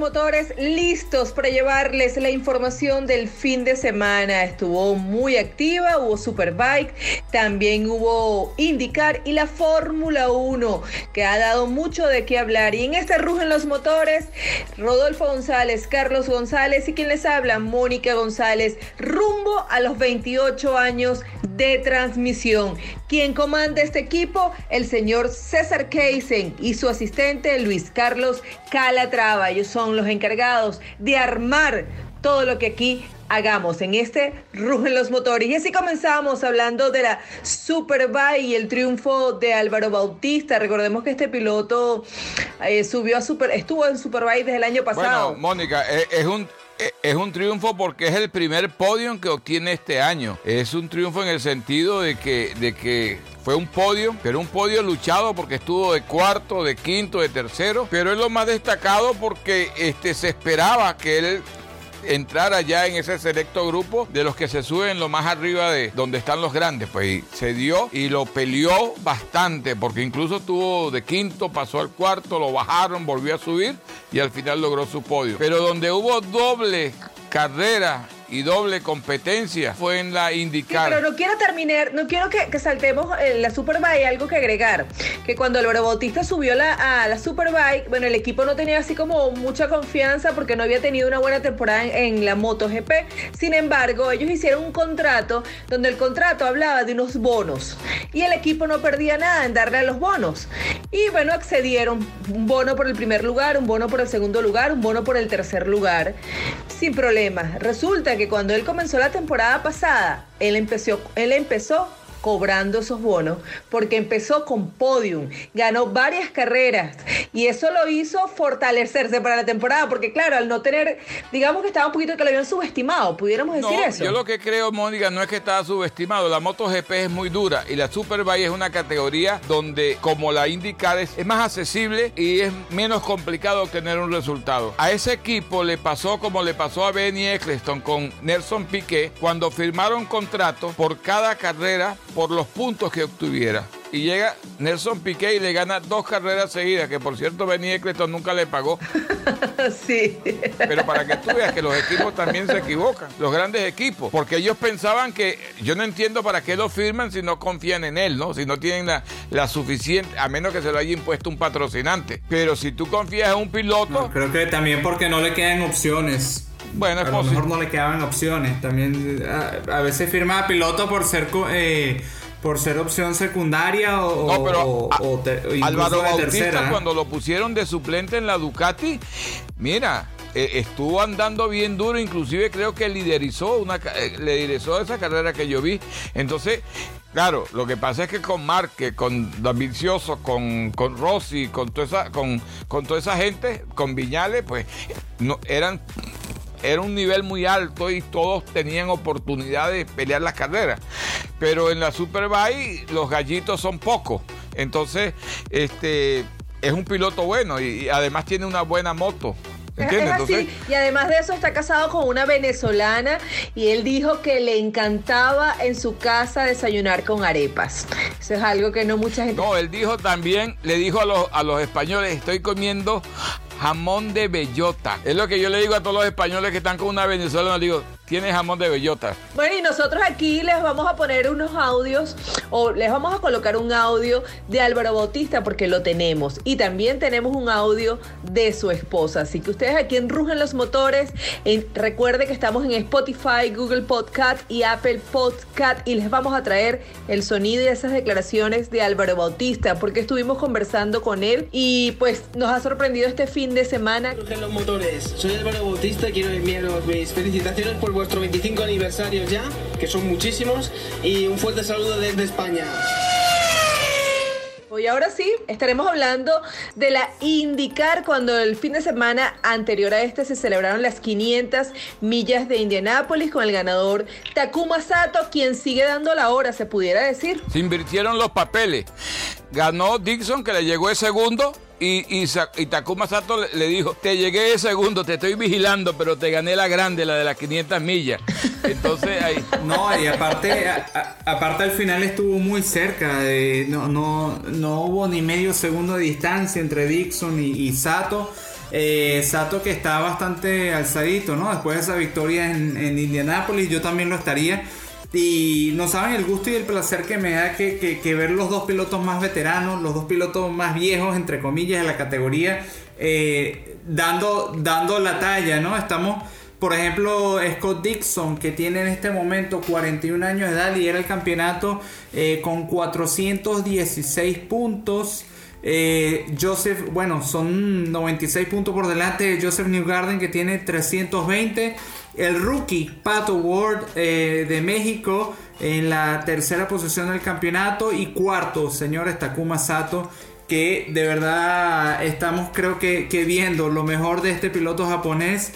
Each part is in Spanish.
Motores listos para llevarles la información del fin de semana. Estuvo muy activa, hubo Superbike, también hubo IndyCar y la Fórmula 1, que ha dado mucho de qué hablar. Y en este Rugen los motores, Rodolfo González, Carlos González y quien les habla, Mónica González, rumbo a los 28 años de transmisión. Quien comanda este equipo, el señor César Keisen y su asistente Luis Carlos Calatrava. Ellos son los encargados de armar todo lo que aquí hagamos en este Rugen los Motores. Y así comenzamos hablando de la Superbike y el triunfo de Álvaro Bautista. Recordemos que este piloto eh, subió a Super, estuvo en Superbike desde el año pasado. Bueno, Mónica, es, es un es un triunfo porque es el primer podio que obtiene este año. Es un triunfo en el sentido de que, de que fue un podio, pero un podio luchado porque estuvo de cuarto, de quinto, de tercero. Pero es lo más destacado porque este, se esperaba que él entrar allá en ese selecto grupo de los que se suben lo más arriba de donde están los grandes. Pues se dio y lo peleó bastante, porque incluso tuvo de quinto, pasó al cuarto, lo bajaron, volvió a subir y al final logró su podio. Pero donde hubo doble carrera y doble competencia fue en la indicar. pero no quiero terminar, no quiero que, saltemos en la Superbike, algo que agregar, que cuando Álvaro Bautista subió la, a la Superbike, bueno, el equipo no tenía así como mucha confianza porque no había tenido una buena temporada en, en la MotoGP. Sin embargo, ellos hicieron un contrato donde el contrato hablaba de unos bonos y el equipo no perdía nada en darle a los bonos. Y bueno, accedieron un bono por el primer lugar, un bono por el segundo lugar, un bono por el tercer lugar, sin problema. Resulta que que cuando él comenzó la temporada pasada, él empezó, él empezó cobrando esos bonos porque empezó con podium, ganó varias carreras y eso lo hizo fortalecerse para la temporada porque claro, al no tener, digamos que estaba un poquito que lo habían subestimado, pudiéramos decir eso. Yo lo que creo, Mónica, no es que estaba subestimado, la MotoGP es muy dura y la Superbike es una categoría donde como la IndyCar es, es más accesible y es menos complicado obtener un resultado. A ese equipo le pasó como le pasó a Benny Eccleston con Nelson Piquet cuando firmaron contratos por cada carrera por los puntos que obtuviera. Y llega Nelson Piquet y le gana dos carreras seguidas, que por cierto Benny Eccleston nunca le pagó. sí. Pero para que tú veas que los equipos también se equivocan, los grandes equipos, porque ellos pensaban que, yo no entiendo para qué lo firman si no confían en él, ¿no? Si no tienen la, la suficiente, a menos que se lo haya impuesto un patrocinante. Pero si tú confías en un piloto... creo que también porque no le quedan opciones. Bueno, a lo mejor no le quedaban opciones. También a, veces firma piloto por ser eh, por ser opción secundaria o, no, pero Álvaro Bautista cuando lo pusieron de suplente en la Ducati, mira, eh, estuvo andando bien duro, inclusive creo que liderizó una eh, liderizó esa carrera que yo vi. Entonces, claro, lo que pasa es que con Marque, con Vicioso, con, con Rossi, con toda esa, con, con toda esa gente, con Viñales, pues no eran era un nivel muy alto y todos tenían oportunidad de pelear las carreras. Pero en la Superbike los gallitos son pocos. Entonces, este es un piloto bueno y, además tiene una buena moto. ¿Entiendes? y además de eso está casado con una venezolana y él dijo que le encantaba en su casa desayunar con arepas. Eso es algo que no mucha gente... No, él dijo también, le dijo a los, a los españoles, estoy comiendo jamón de bellota. Es lo que yo le digo a todos los españoles que están con una venezolana, digo, tiene jamón de bellota. Bueno, y nosotros aquí les vamos a poner unos audios, o les vamos a colocar un audio de Álvaro Bautista porque lo tenemos. Y también tenemos un audio de su esposa. Así que ustedes aquí en Rugen los Motores, recuerde que estamos en Spotify, Google Podcast y Apple Podcast. Y les vamos a traer el sonido y esas declaraciones de Álvaro Bautista porque estuvimos conversando con él y pues nos ha sorprendido este fin de semana. Rugen los Motores, soy Álvaro Bautista, quiero enviaros mis felicitaciones por vuestro 25 aniversario ya, que son muchísimos, y un fuerte saludo desde España. Y ahora sí, estaremos hablando de la IndyCar cuando el fin de semana anterior a este se celebraron las 500 millas de Indianápolis con el ganador Takuma Sato, quien sigue dando la hora, se pudiera decir. Se invirtieron los papeles. Ganó Dixon, que le llegó el segundo, y, y, Takuma Sato le, dijo, te llegué de segundo, te estoy vigilando, pero te gané la grande, la de las 500 millas. Entonces ahí... No, y aparte, aparte al final estuvo muy cerca, de, no, no, no hubo ni medio segundo de distancia entre Dixon y, Sato. Eh, Sato que está bastante alzadito, ¿no? Después de esa victoria en, en Indianápolis, yo también lo estaría. Y no saben el gusto y el placer que me da que, ver los dos pilotos más veteranos, los dos pilotos más viejos, entre comillas, de la categoría, eh, dando, dando la talla, ¿no? Estamos, por ejemplo, Scott Dixon, que tiene en este momento 41 años de edad, lidera el campeonato eh, con 416 puntos. Eh, Joseph, bueno, son 96 puntos por delante de Joseph Newgarden que tiene 320. El rookie Pato Ward eh, de México en la tercera posición del campeonato y cuarto, señor Takuma Sato, que de verdad estamos creo que, viendo lo mejor de este piloto japonés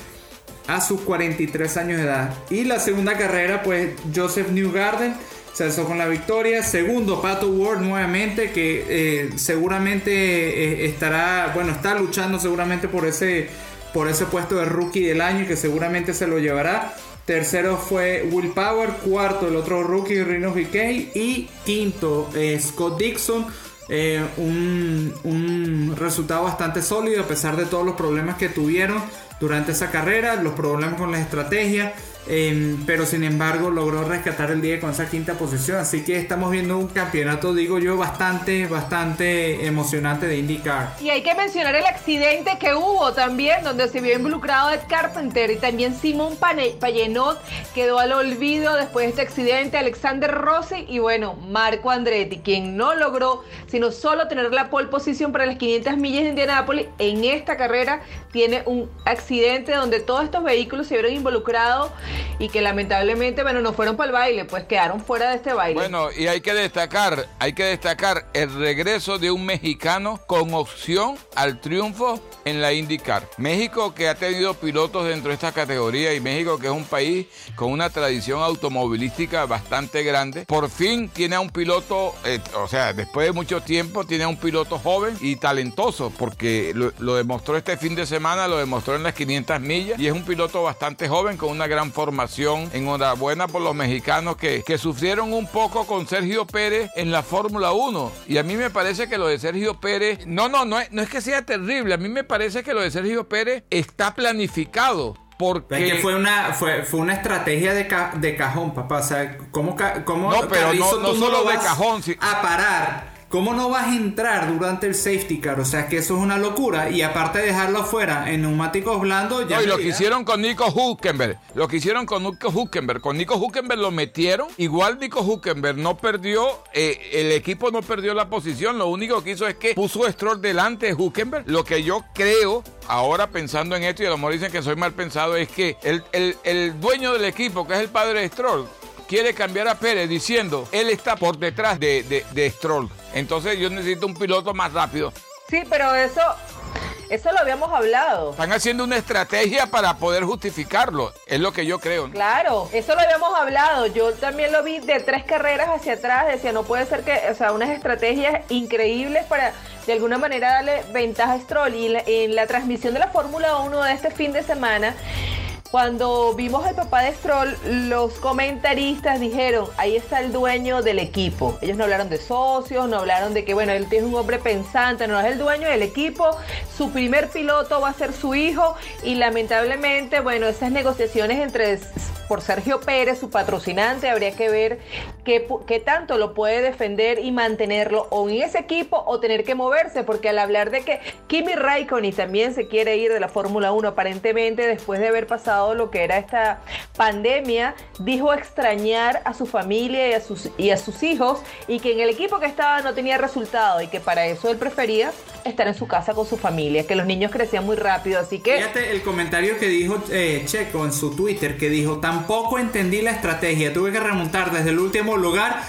a sus 43 años de edad. Y la segunda carrera, pues Joseph Newgarden se alzó con la victoria. Segundo, Pato Ward nuevamente, que eh, seguramente eh, estará, bueno, está luchando seguramente por ese por ese puesto de rookie del año y que seguramente se lo llevará. Tercero fue Will Power, cuarto el otro rookie Rino VK y quinto eh, Scott Dixon. Eh, un, un, resultado bastante sólido a pesar de todos los problemas que tuvieron durante esa carrera, los problemas con la estrategia. Em, pero sin embargo logró rescatar el día con esa quinta posición. Así que estamos viendo un campeonato, digo yo, bastante, bastante emocionante de IndyCar. Y hay que mencionar el accidente que hubo también, donde se vio involucrado Ed Carpenter y también Simón Payenot quedó al olvido después de este accidente. Alexander Rossi y bueno, Marco Andretti, quien no logró sino solo tener la pole position para las 500 millas de Indianápolis, en esta carrera tiene un accidente donde todos estos vehículos se vieron involucrados y que lamentablemente, bueno, no fueron para el baile, pues quedaron fuera de este baile. Bueno, y hay que destacar, hay que destacar el regreso de un mexicano con opción al triunfo en la IndyCar. México que ha tenido pilotos dentro de esta categoría y México que es un país con una tradición automovilística bastante grande, por fin tiene a un piloto, eh, o sea, después de mucho tiempo tiene a un piloto joven y talentoso, porque lo, demostró este fin de semana, lo demostró en las 500 millas y es un piloto bastante joven con una gran forma formación. Enhorabuena por los mexicanos que, que sufrieron un poco con Sergio Pérez en la Fórmula 1. Y a mí me parece que lo de Sergio Pérez, no, no, no es, no es que sea terrible, a mí me parece que lo de Sergio Pérez está planificado. Porque... Es que fue una, fue, fue una estrategia de, de cajón, papá. O sea, ¿cómo, cómo no, pero no, no solo de cajón. A parar ¿Cómo no vas a entrar durante el safety car? O sea que eso es una locura. Y aparte de dejarlo afuera en neumáticos blandos, ya. No, y lo que hicieron con Nico Huckenberg. Lo que hicieron con Nico Huckenberg. Con Nico Huckenberg lo metieron. Igual Nico Huckenberg no perdió. Eh, el equipo no perdió la posición. Lo único que hizo es que puso Stroll delante de Huckenberg. Lo que yo creo ahora pensando en esto, y a lo mejor dicen que soy mal pensado, es que el, el dueño del equipo, que es el padre de Stroll, quiere cambiar a Pérez diciendo, él está por detrás de, de, Stroll. Entonces yo necesito un piloto más rápido. Sí, pero eso, eso lo habíamos hablado. Están haciendo una estrategia para poder justificarlo, es lo que yo creo. Claro, eso lo habíamos hablado. Yo también lo vi de tres carreras hacia atrás. Decía, no puede ser que, o sea, unas estrategias increíbles para de alguna manera darle ventaja a Stroll. Y en la transmisión de la Fórmula 1 de este fin de semana, cuando vimos al papá de Stroll, los comentaristas dijeron, ahí está el dueño del equipo. Ellos no hablaron de socios, no hablaron de que, bueno, él es un hombre pensante, no es el dueño del equipo, su primer piloto va a ser su hijo y lamentablemente, bueno, esas negociaciones entre por Sergio Pérez, su patrocinante, habría que ver qué, qué, tanto lo puede defender y mantenerlo o en ese equipo o tener que moverse, porque al hablar de que Kimi Raikkonen también se quiere ir de la Fórmula 1 aparentemente después de haber pasado lo que era esta pandemia, dijo extrañar a su familia y a sus, y a sus hijos y que en el equipo que estaba no tenía resultado y que para eso él prefería estar en su casa con su familia, que los niños crecían muy rápido, así que... Fíjate el comentario que dijo eh, Checo en su Twitter, que dijo, tampoco entendí la estrategia, tuve que remontar desde el último lugar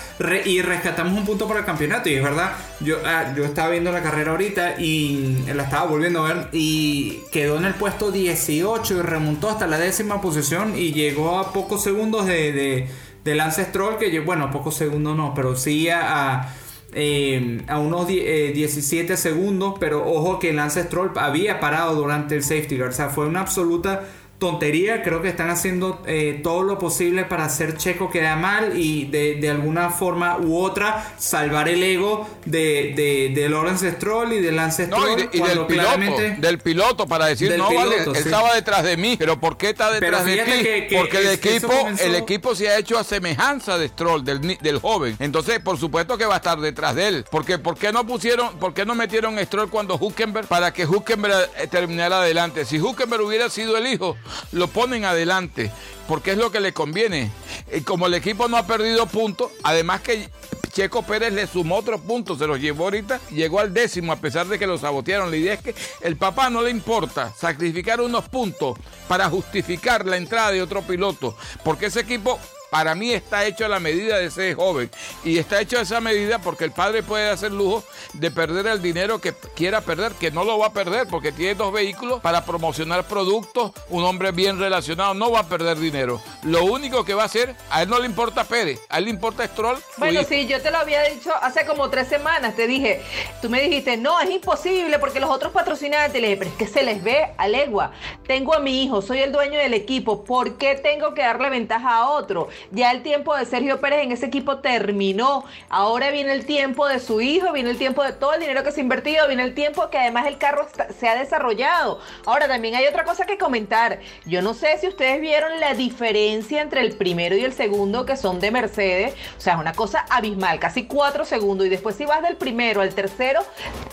y rescatamos un punto para el campeonato, y es verdad, yo, ah, yo estaba viendo la carrera ahorita y la estaba volviendo a ver y quedó en el puesto 18 y remontó hasta la décima posición y llegó a pocos segundos de, de, Lance Stroll, que bueno, pocos segundos no, pero sí a eh, a unos 17 eh, segundos, pero ojo que Lance Stroll había parado durante el safety car, o sea, fue una absoluta tontería. Creo que están haciendo eh, todo lo posible para hacer Checo queda mal y de, de, alguna forma u otra salvar el ego de, de, de Lawrence Stroll y de Lance Stroll. No, y, del, piloto, del piloto para decir, no, vale, él estaba detrás de mí, pero ¿por qué está detrás de ti? Porque el equipo, el equipo se ha hecho a semejanza de Stroll, del, del joven. Entonces, por supuesto que va a estar detrás de él. Porque ¿por qué no pusieron, por qué no metieron Stroll cuando Huckenberg para que Huckenberg eh, terminara adelante? Si Huckenberg hubiera sido el hijo, lo ponen adelante, porque es lo que le conviene. Y como el equipo no ha perdido puntos, además que Checo Pérez le sumó otros puntos, se los llevó ahorita, llegó al décimo a pesar de que lo sabotearon. La idea es que el papá no le importa sacrificar unos puntos para justificar la entrada de otro piloto, porque ese equipo para mí está hecho a la medida de ese joven. Y está hecho a esa medida porque el padre puede hacer lujo de perder el dinero que quiera perder, que no lo va a perder porque tiene dos vehículos para promocionar productos. Un hombre bien relacionado no va a perder dinero. Lo único que va a hacer, a él no le importa Pérez, a él le importa Stroll. Bueno, sí, yo te lo había dicho hace como tres semanas. Te dije, tú me dijiste, no, es imposible porque los otros patrocinantes, le dije, pero es que se les ve a legua. Tengo a mi hijo, soy el dueño del equipo, ¿por qué tengo que darle ventaja a otro? Ya el tiempo de Sergio Pérez en ese equipo terminó. Ahora viene el tiempo de su hijo, viene el tiempo de todo el dinero que se ha invertido, viene el tiempo que además el carro se ha desarrollado. Ahora también hay otra cosa que comentar. Yo no sé si ustedes vieron la diferencia entre el primero y el segundo que son de Mercedes. O sea, es una cosa abismal, casi cuatro segundos. Y después si vas del primero al tercero,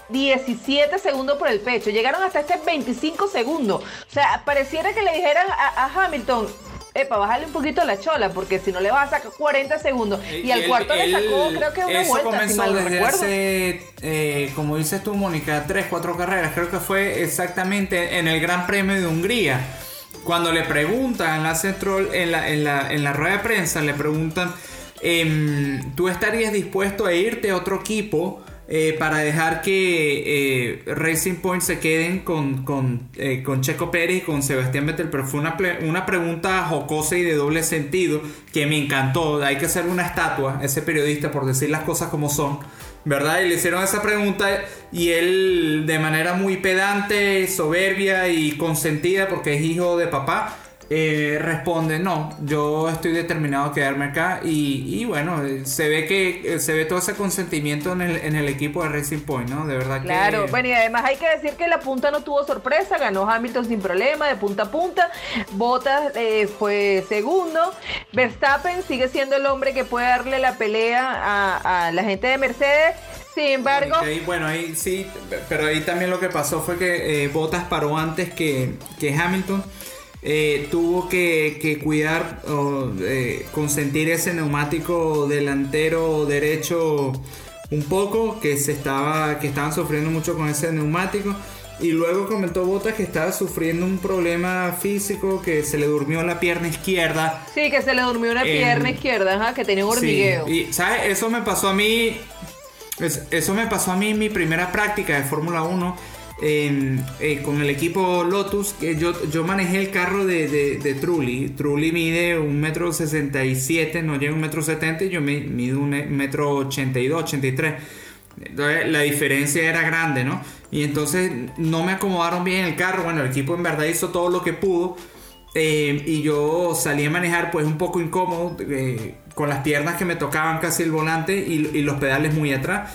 17 segundos por el pecho. Llegaron hasta este 25 segundos. O sea, pareciera que le dijeran a Hamilton, epa, bájale un poquito la chola, porque si no le vas a sacar 40 segundos. Y, al cuarto le sacó, creo que una eso vuelta, comenzó si desde hace, eh, como dices tú, Mónica, 3, 4 carreras. Creo que fue exactamente en el Gran Premio de Hungría. Cuando le preguntan a Central en la, en la, en la rueda de prensa, le preguntan, em, ¿tú estarías dispuesto a irte a otro equipo? Eh, para dejar que eh, Racing Point se queden con, con, eh, con, Checo Pérez y con Sebastián Vettel, pero fue una, una, pregunta jocosa y de doble sentido que me encantó. Hay que hacer una estatua ese periodista por decir las cosas como son, ¿verdad? Y le hicieron esa pregunta y él de manera muy pedante, soberbia y consentida porque es hijo de papá eh, responde, no, yo estoy determinado a quedarme acá y, bueno, se ve que se ve todo ese consentimiento en el, en el equipo de Racing Point, ¿no? De verdad claro, bueno, y además hay que decir que la punta no tuvo sorpresa, ganó Hamilton sin problema, de punta a punta, Bottas eh, fue segundo, Verstappen sigue siendo el hombre que puede darle la pelea a, la gente de Mercedes, sin embargo. bueno, ahí sí, pero ahí también lo que pasó fue que eh, Bottas paró antes que, que Hamilton. Eh, tuvo que, cuidar o eh, consentir ese neumático delantero derecho un poco que se estaba que estaban sufriendo mucho con ese neumático. Y luego comentó Botas que estaba sufriendo un problema físico que se le durmió la pierna izquierda. Sí que se le durmió una pierna izquierda que tenía un hormigueo. y sabes eso me pasó a mí eso me pasó a mí en mi primera práctica de Fórmula 1 eh, con el equipo Lotus, que yo, yo manejé el carro de, de, Trulli. Trulli mide un metro sesenta y siete, no llega un metro setenta, y yo mido un metro ochenta y dos, ochenta y tres. la diferencia era grande, ¿no? Y entonces no me acomodaron bien el carro. Bueno, el equipo en verdad hizo todo lo que pudo. Eh, y yo salí a manejar pues un poco incómodo, eh, con las piernas que me tocaban casi el volante y los pedales muy atrás.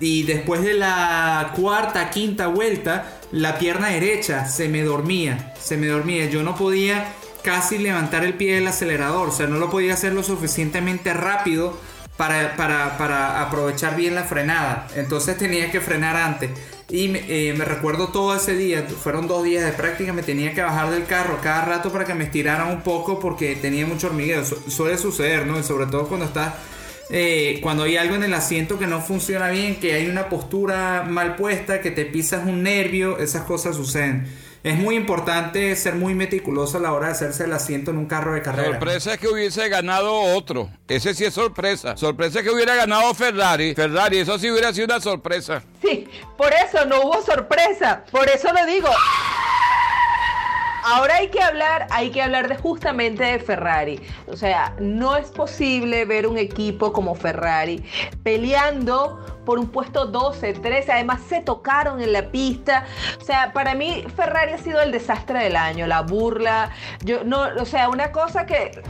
Y después de la cuarta, quinta vuelta, la pierna derecha se me dormía. Se me dormía. Yo no podía casi levantar el pie del acelerador. O sea, no lo podía hacer lo suficientemente rápido para, para, aprovechar bien la frenada. Entonces tenía que frenar antes. Y me, eh, recuerdo todo ese día, fueron dos días de práctica, me tenía que bajar del carro cada rato para que me estiraran un poco porque tenía mucho hormigueo. suele suceder, ¿no? Y sobre todo cuando estás eh, cuando hay algo en el asiento que no funciona bien, que hay una postura mal puesta, que te pisas un nervio, esas cosas suceden. Es muy importante ser muy meticuloso a la hora de hacerse el asiento en un carro de carrera. Sorpresa es que hubiese ganado otro. Ese sí es sorpresa. Sorpresa es que hubiera ganado Ferrari. Ferrari, eso sí hubiera sido una sorpresa. Sí, por eso no hubo sorpresa. Por eso lo digo. Ahora hay que hablar, hay que hablar de justamente de Ferrari. O sea, no es posible ver un equipo como Ferrari peleando por un puesto 12, 13, además se tocaron en la pista. O sea, para mí Ferrari ha sido el desastre del año, la burla. Yo no, o sea, una cosa que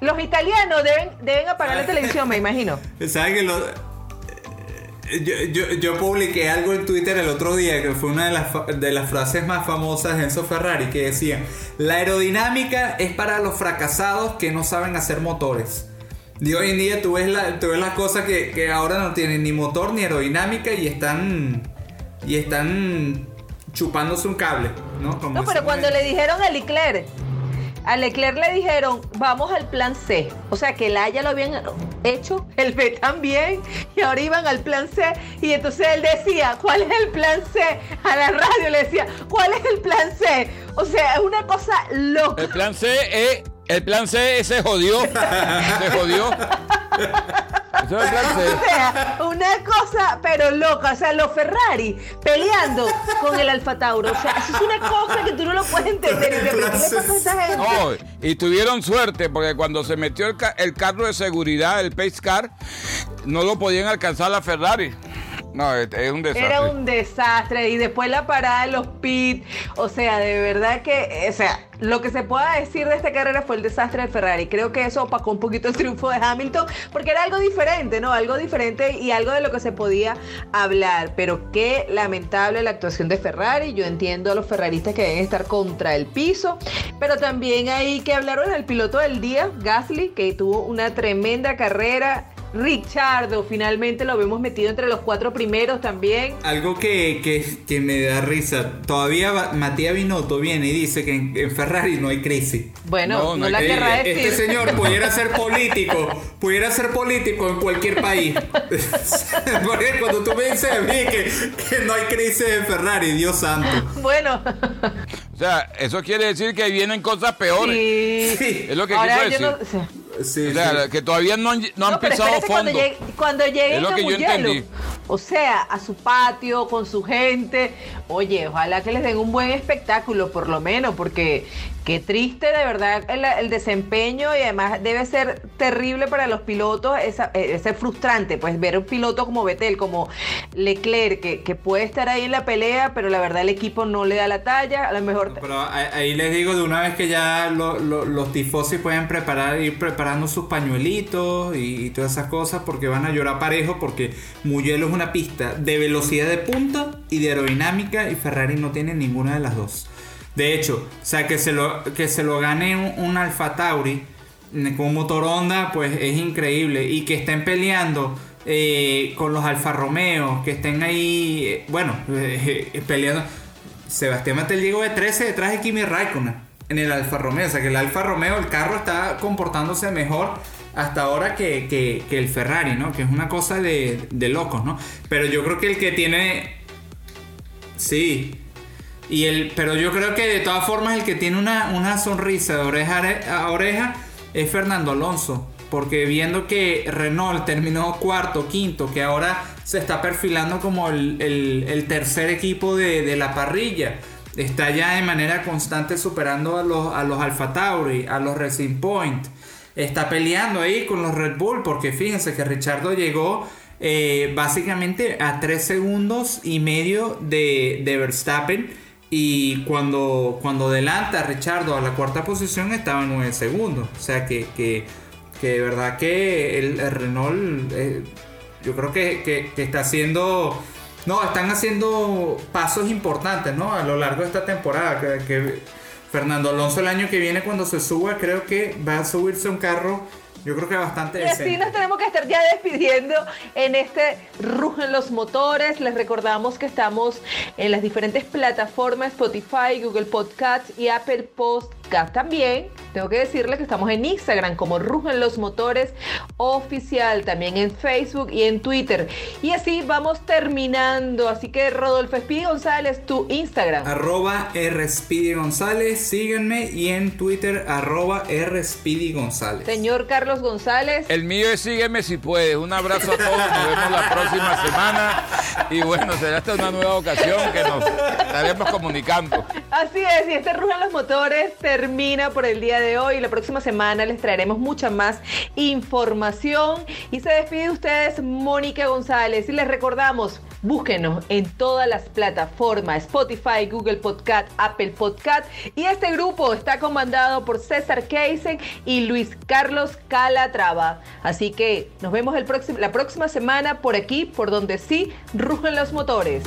los italianos deben, deben apagar la televisión, me imagino. ¿Sabes que lo, yo, yo, publiqué algo en Twitter el otro día que fue una de las, de las frases más famosas de Enzo Ferrari que decía, la aerodinámica es para los fracasados que no saben hacer motores. Y hoy en día tú ves, la, tú ves las cosas que, que ahora no tienen ni motor ni aerodinámica y están, y están chupándose un cable. No, no pero cuando le dijeron a Leclerc a Leclerc le dijeron, vamos al plan C. O sea, que el A ya lo habían hecho, el B también, y ahora iban al plan C. Y entonces él decía, ¿cuál es el plan C? A la radio le decía, ¿cuál es el plan C? O sea, es una cosa loca. El plan C es, el plan C se jodió. se jodió. O sea, una cosa, pero loca. O sea, los Ferrari peleando con el Alfa Tauro. O sea, eso es una cosa que tú no lo puedes entender. Y, tuvieron suerte porque cuando se metió el, el carro de seguridad, el Pace Car, no lo podían alcanzar la Ferrari. No, es un desastre. Era un desastre. Y después la parada de los pits. O sea, de verdad que, o sea, lo que se pueda decir de esta carrera fue el desastre de Ferrari. Creo que eso opacó un poquito el triunfo de Hamilton, porque era algo diferente, ¿no? Algo diferente y algo de lo que se podía hablar. Pero qué lamentable la actuación de Ferrari. Yo entiendo a los ferraristas que deben estar contra el piso, pero también hay que hablar del piloto del día, Gasly, que tuvo una tremenda carrera Richardo, finalmente lo vemos metido entre los cuatro primeros también. Algo que, que, me da risa. Todavía Matías Binotto viene y dice que en, Ferrari no hay crisis. Bueno, no, la querrá decir. Este señor pudiera ser político, pudiera ser político en cualquier país. Porque cuando tú me dices a mí que, que no hay crisis en Ferrari, Dios santo. Bueno. O sea, eso quiere decir que vienen cosas peores. Sí. Es lo que quiero decir. Sí, o sea, que todavía no han, no han pisado fondo. Cuando, lleguen lo que yo entendí. O sea, a su patio, con su gente. Oye, ojalá que les den un buen espectáculo, por lo menos, porque Qué triste de verdad el, desempeño y además debe ser terrible para los pilotos, esa, eh, ser frustrante, pues ver un piloto como Betel, como Leclerc, que, puede estar ahí en la pelea, pero la verdad el equipo no le da la talla, a lo mejor... Pero ahí les digo de una vez que ya los tifosi pueden preparar, ir preparando sus pañuelitos y, todas esas cosas porque van a llorar parejo porque Mugello es una pista de velocidad de punta y de aerodinámica y Ferrari no tiene ninguna de las dos. De hecho, o sea, que se lo, que se lo gane un, Alfa Tauri con un motor pues es increíble. Y que estén peleando eh, con los Alfa Romeo, que estén ahí, eh, bueno, eh, peleando. Sebastián Mattel llegó de 13 detrás de Kimi Raikkonen en el Alfa Romeo. O sea que el Alfa Romeo, el carro está comportándose mejor hasta ahora que, el Ferrari, ¿no? Que es una cosa de, de locos, ¿no? Pero yo creo que el que tiene... Sí, y el, pero yo creo que de todas formas el que tiene una, sonrisa de oreja a oreja es Fernando Alonso. Porque viendo que Renault terminó cuarto, quinto, que ahora se está perfilando como el, tercer equipo de, la parrilla. Está ya de manera constante superando a los, a los Alfa Tauri, a los Racing Point. Está peleando ahí con los Red Bull. Porque fíjense que Richardo llegó eh, básicamente a 3 segundos y medio de, de Verstappen y cuando, cuando adelanta a Richardo a la cuarta posición estaba en 9 segundos. O sea que, que, de verdad que el, Renault eh, yo creo que, está haciendo... No, están haciendo pasos importantes ¿no? a lo largo de esta temporada. Que, Fernando Alonso el año que viene cuando se suba creo que va a subirse un carro yo creo que bastante. Y así nos tenemos que estar ya despidiendo en este Rugen los Motores. Les recordamos que estamos en las diferentes plataformas Spotify, Google Podcasts y Apple Podcast podcast. También tengo que decirle que estamos en Instagram como Rugen los Motores Oficial, también en Facebook y en Twitter. Y así vamos terminando. Así que Rodolfo Espí González, tu Instagram. Arroba González, síganme y en Twitter arroba González. Señor Carlos González. El mío es sígueme si puedes. Un abrazo a todos, nos vemos la próxima semana. Y bueno, será esta una nueva ocasión que nos estaremos comunicando. Así es, y este Rugen los Motores termina por el día de hoy. La próxima semana les traeremos mucha más información. Y se despide de ustedes Mónica González. Y les recordamos, búsquenos en todas las plataformas, Spotify, Google Podcast, Apple Podcast. Y este grupo está comandado por César Keisen y Luis Carlos Calatrava. Así que nos vemos el próximo, la próxima semana por aquí, por donde sí rugen los motores.